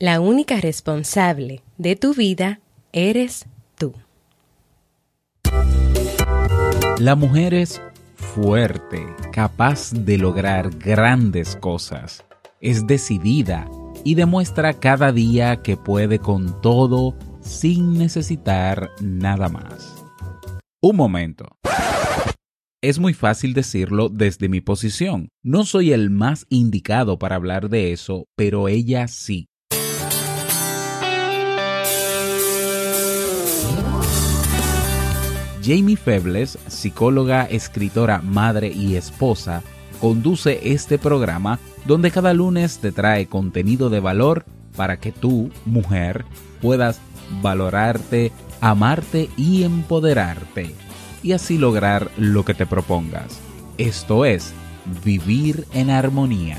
La única responsable de tu vida eres tú. La mujer es fuerte, capaz de lograr grandes cosas. Es decidida y demuestra cada día que puede con todo sin necesitar nada más. Un momento. Es muy fácil decirlo desde mi posición. No soy el más indicado para hablar de eso, pero ella sí. Jamie Febles, psicóloga, escritora, madre y esposa, conduce este programa donde cada lunes te trae contenido de valor para que tú, mujer, puedas valorarte, amarte y empoderarte y así lograr lo que te propongas. Esto es vivir en armonía.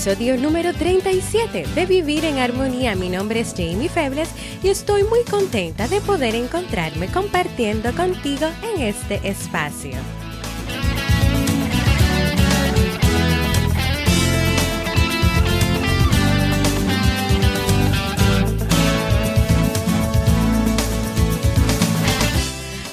Episodio número 37 de Vivir en Armonía. Mi nombre es Jamie Febles y estoy muy contenta de poder encontrarme compartiendo contigo en este espacio.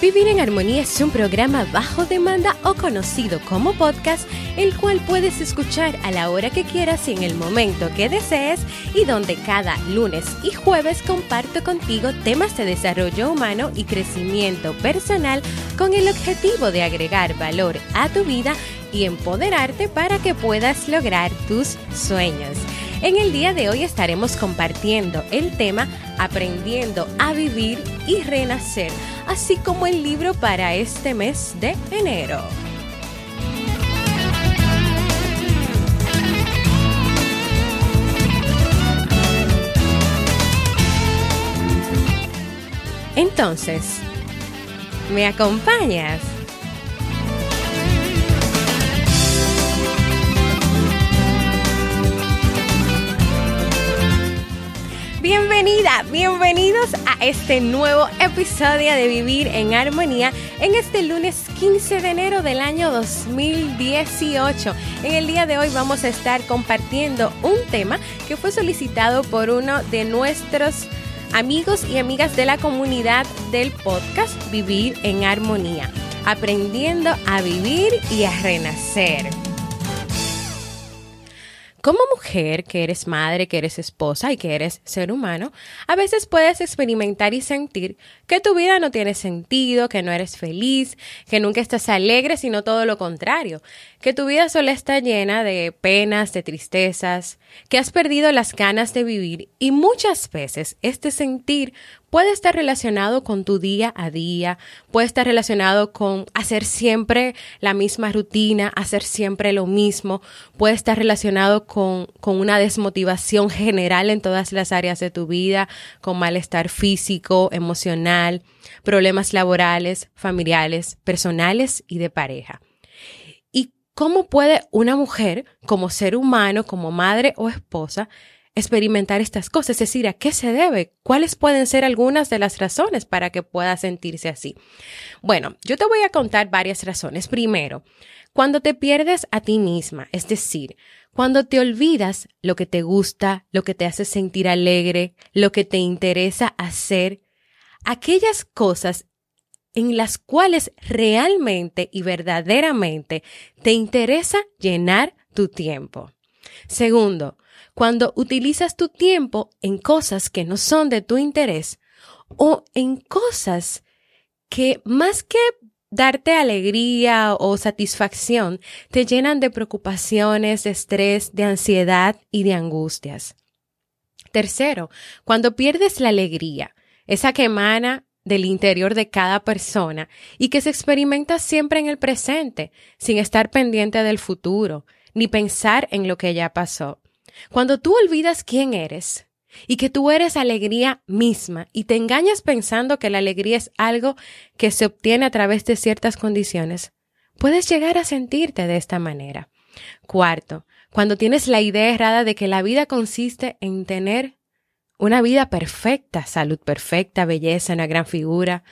Vivir en Armonía es un programa bajo demanda o conocido como podcast, el cual puedes escuchar a la hora que quieras y en el momento que desees y donde cada lunes y jueves comparto contigo temas de desarrollo humano y crecimiento personal con el objetivo de agregar valor a tu vida y empoderarte para que puedas lograr tus sueños. En el día de hoy estaremos compartiendo el tema Aprendiendo a vivir y renacer, así como el libro para este mes de enero. Entonces, ¿me acompañas? Bienvenida, bienvenidos a este nuevo episodio de Vivir en Armonía en este lunes 15 de enero del año 2018. En el día de hoy vamos a estar compartiendo un tema que fue solicitado por uno de nuestros amigos y amigas de la comunidad del podcast Vivir en Armonía, aprendiendo a vivir y a renacer. Como mujer, que eres madre, que eres esposa y que eres ser humano, a veces puedes experimentar y sentir que tu vida no tiene sentido, que no eres feliz, que nunca estás alegre, sino todo lo contrario, que tu vida solo está llena de penas, de tristezas, que has perdido las ganas de vivir y muchas veces este sentir puede estar relacionado con tu día a día, puede estar relacionado con hacer siempre la misma rutina, hacer siempre lo mismo, puede estar relacionado con, con, una desmotivación general en todas las áreas de tu vida, con malestar físico, emocional, problemas laborales, familiares, personales y de pareja. ¿Y cómo puede una mujer, como ser humano, como madre o esposa, experimentar estas cosas, es decir, ¿a qué se debe? ¿Cuáles pueden ser algunas de las razones para que pueda sentirse así? Bueno, yo te voy a contar varias razones. Primero, cuando te pierdes a ti misma, es decir, cuando te olvidas lo que te gusta, lo que te hace sentir alegre, lo que te interesa hacer, aquellas cosas en las cuales realmente y verdaderamente te interesa llenar tu tiempo. Segundo, cuando utilizas tu tiempo en cosas que no son de tu interés o en cosas que más que darte alegría o satisfacción, te llenan de preocupaciones, de estrés, de ansiedad y de angustias. Tercero, cuando pierdes la alegría, esa que emana del interior de cada persona y que se experimenta siempre en el presente, sin estar pendiente del futuro, ni pensar en lo que ya pasó. Cuando tú olvidas quién eres y que tú eres alegría misma y te engañas pensando que la alegría es algo que se obtiene a través de ciertas condiciones, puedes llegar a sentirte de esta manera. Cuarto, cuando tienes la idea errada de que la vida consiste en tener una vida perfecta, salud perfecta, belleza, una gran figura,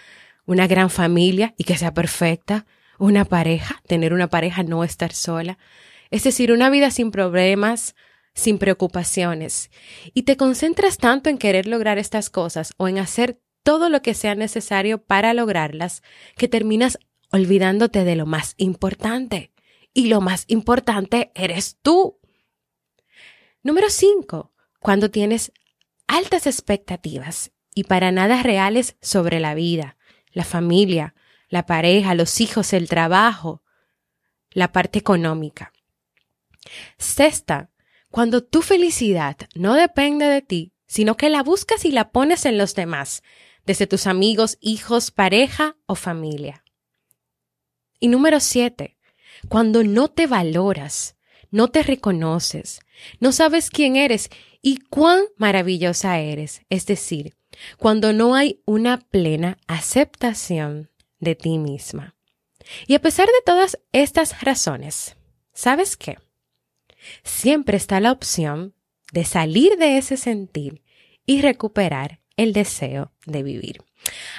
una gran familia y que sea perfecta, una pareja, tener una pareja, no estar sola. Es decir, una vida sin problemas, sin preocupaciones. Y te concentras tanto en querer lograr estas cosas o en hacer todo lo que sea necesario para lograrlas que terminas olvidándote de lo más importante. Y lo más importante eres tú. Número 5. Cuando tienes altas expectativas y para nada reales sobre la vida, la familia, la pareja, los hijos, el trabajo, la parte económica. Sexta, cuando tu felicidad no depende de ti, sino que la buscas y la pones en los demás, desde tus amigos, hijos, pareja o familia. Y número siete, cuando no te valoras, no te reconoces, no sabes quién eres y cuán maravillosa eres, es decir, cuando no hay una plena aceptación de ti misma. Y a pesar de todas estas razones, ¿sabes qué? Siempre está la opción de salir de ese sentir y recuperar el deseo de vivir.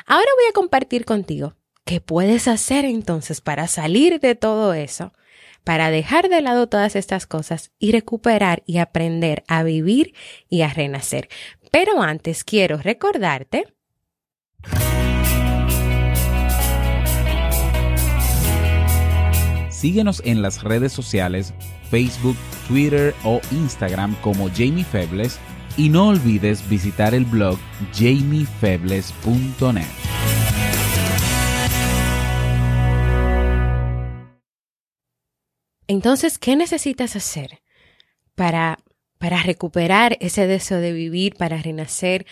Ahora voy a compartir contigo qué puedes hacer entonces para salir de todo eso, para dejar de lado todas estas cosas y recuperar y aprender a vivir y a renacer. Pero antes quiero recordarte Síguenos en las redes sociales, Facebook, Twitter o Instagram como Jamie Febles y no olvides visitar el blog jamiefebles.net. Entonces, ¿qué necesitas hacer para, para recuperar ese deseo de vivir, para renacer,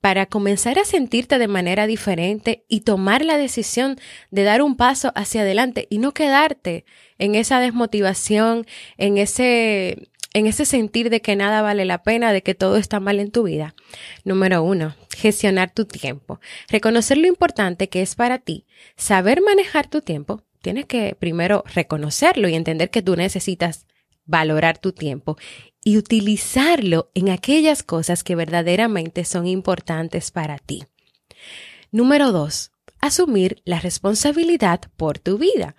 para comenzar a sentirte de manera diferente y tomar la decisión de dar un paso hacia adelante y no quedarte en esa desmotivación, en ese, en ese sentir de que nada vale la pena, de que todo está mal en tu vida. Número uno, gestionar tu tiempo. Reconocer lo importante que es para ti. Saber manejar tu tiempo. Tienes que primero reconocerlo y entender que tú necesitas valorar tu tiempo y utilizarlo en aquellas cosas que verdaderamente son importantes para ti. Número dos, asumir la responsabilidad por tu vida.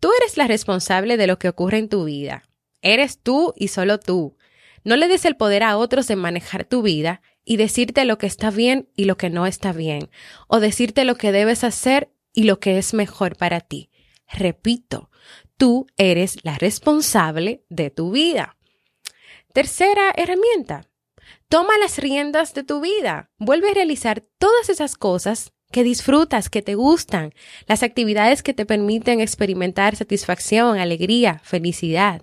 Tú eres la responsable de lo que ocurre en tu vida. Eres tú y solo tú. No le des el poder a otros de manejar tu vida y decirte lo que está bien y lo que no está bien, o decirte lo que debes hacer y lo que es mejor para ti. Repito, tú eres la responsable de tu vida. Tercera herramienta. Toma las riendas de tu vida. Vuelve a realizar todas esas cosas que disfrutas, que te gustan, las actividades que te permiten experimentar satisfacción, alegría, felicidad.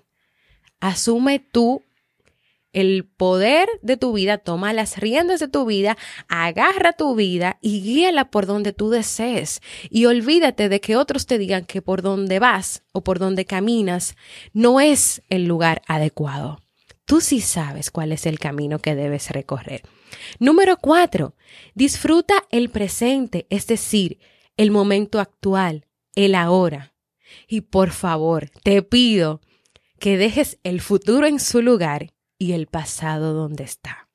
Asume tú el poder de tu vida, toma las riendas de tu vida, agarra tu vida y guíala por donde tú desees. Y olvídate de que otros te digan que por donde vas o por donde caminas no es el lugar adecuado. Tú sí sabes cuál es el camino que debes recorrer. Número cuatro, disfruta el presente, es decir, el momento actual, el ahora. Y por favor, te pido que dejes el futuro en su lugar y el pasado donde está.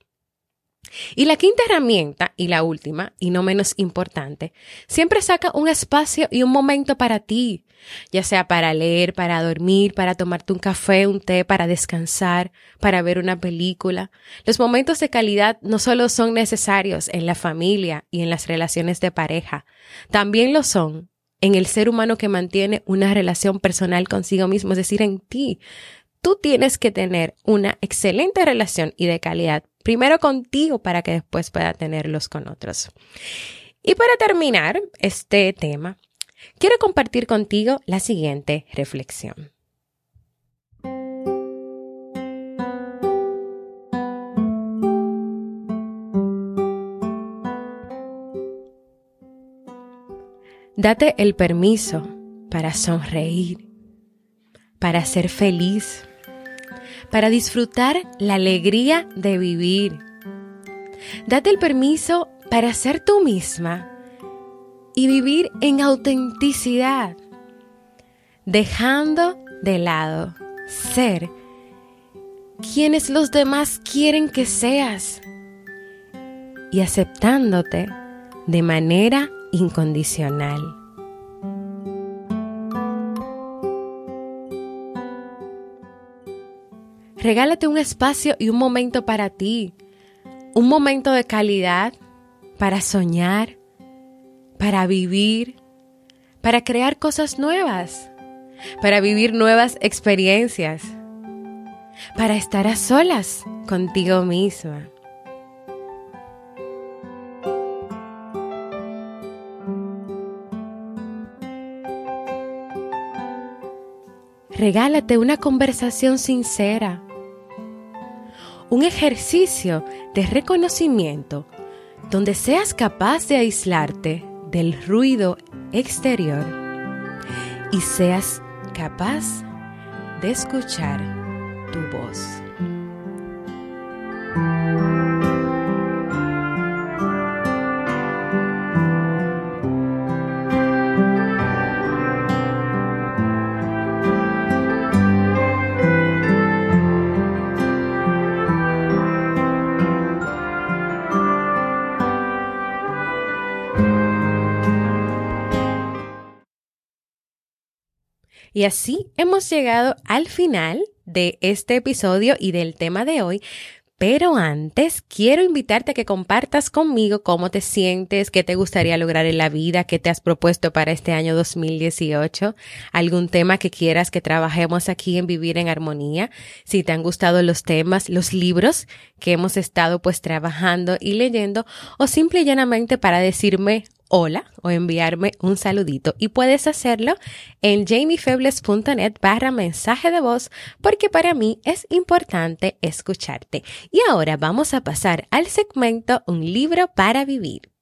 Y la quinta herramienta, y la última, y no menos importante, siempre saca un espacio y un momento para ti, ya sea para leer, para dormir, para tomarte un café, un té, para descansar, para ver una película. Los momentos de calidad no solo son necesarios en la familia y en las relaciones de pareja, también lo son en el ser humano que mantiene una relación personal consigo mismo, es decir, en ti. Tú tienes que tener una excelente relación y de calidad primero contigo para que después pueda tenerlos con otros. Y para terminar este tema, quiero compartir contigo la siguiente reflexión. Date el permiso para sonreír, para ser feliz para disfrutar la alegría de vivir. Date el permiso para ser tú misma y vivir en autenticidad. dejando de lado ser quienes los demás quieren que seas y aceptándote de manera incondicional. Regálate un espacio y un momento para ti, un momento de calidad para soñar, para vivir, para crear cosas nuevas, para vivir nuevas experiencias, para estar a solas contigo misma. Regálate una conversación sincera, un ejercicio de reconocimiento donde seas capaz de aislarte del ruido exterior y seas capaz de escuchar tu voz. Y así hemos llegado al final de este episodio y del tema de hoy. Pero antes, quiero invitarte a que compartas conmigo cómo te sientes, qué te gustaría lograr en la vida, qué te has propuesto para este año 2018, algún tema que quieras que trabajemos aquí en Vivir en Armonía, si te han gustado los temas, los libros que hemos estado pues trabajando y leyendo, o simple y llanamente para decirme hola o enviarme un saludito y puedes hacerlo en jamiefebles.net barra mensaje de voz porque para mí es importante escucharte. Y ahora vamos a pasar al segmento Un libro para vivir.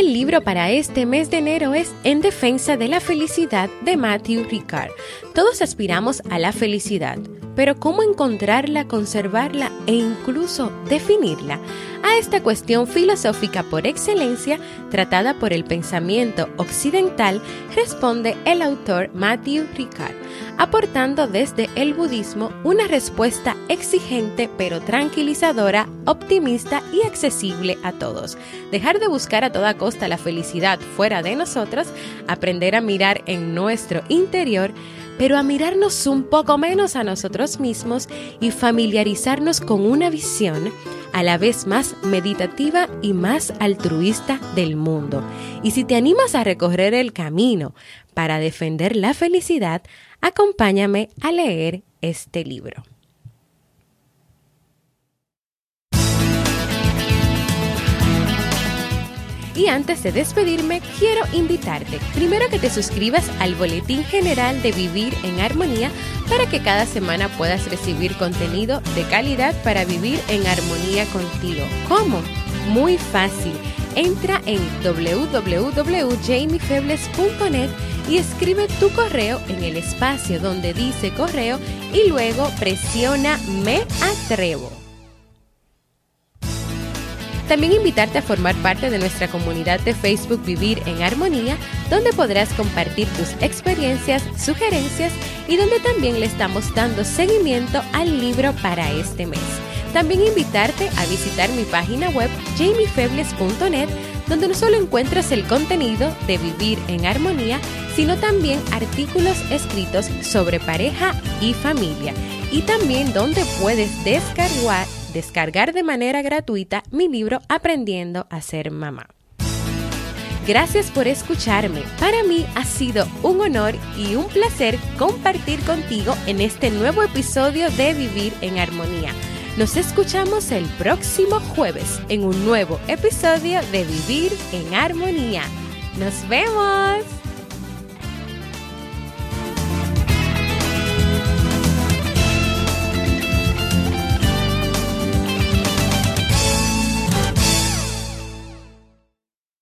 El libro para este mes de enero es En defensa de la felicidad de Matthew Ricard. Todos aspiramos a la felicidad, pero ¿cómo encontrarla, conservarla e incluso definirla? A esta cuestión filosófica por excelencia, tratada por el pensamiento occidental, responde el autor Matthew Ricard aportando desde el budismo una respuesta exigente pero tranquilizadora, optimista y accesible a todos. Dejar de buscar a toda costa la felicidad fuera de nosotros, aprender a mirar en nuestro interior, pero a mirarnos un poco menos a nosotros mismos y familiarizarnos con una visión a la vez más meditativa y más altruista del mundo. Y si te animas a recorrer el camino para defender la felicidad, acompáñame a leer este libro. Y antes de despedirme, quiero invitarte primero que te suscribas al Boletín General de Vivir en Armonía para que cada semana puedas recibir contenido de calidad para vivir en armonía contigo. ¿Cómo? Muy fácil. Entra en www.jamiefebles.net y escribe tu correo en el espacio donde dice correo y luego presiona Me atrevo. También invitarte a formar parte de nuestra comunidad de Facebook Vivir en Armonía, donde podrás compartir tus experiencias, sugerencias y donde también le estamos dando seguimiento al libro para este mes. También invitarte a visitar mi página web jamiefebles.net donde no solo encuentras el contenido de Vivir en Armonía, sino también artículos escritos sobre pareja y familia, y también donde puedes descargar, descargar de manera gratuita mi libro Aprendiendo a ser mamá. Gracias por escucharme. Para mí ha sido un honor y un placer compartir contigo en este nuevo episodio de Vivir en Armonía. Nos escuchamos el próximo jueves en un nuevo episodio de Vivir en Armonía. ¡Nos vemos!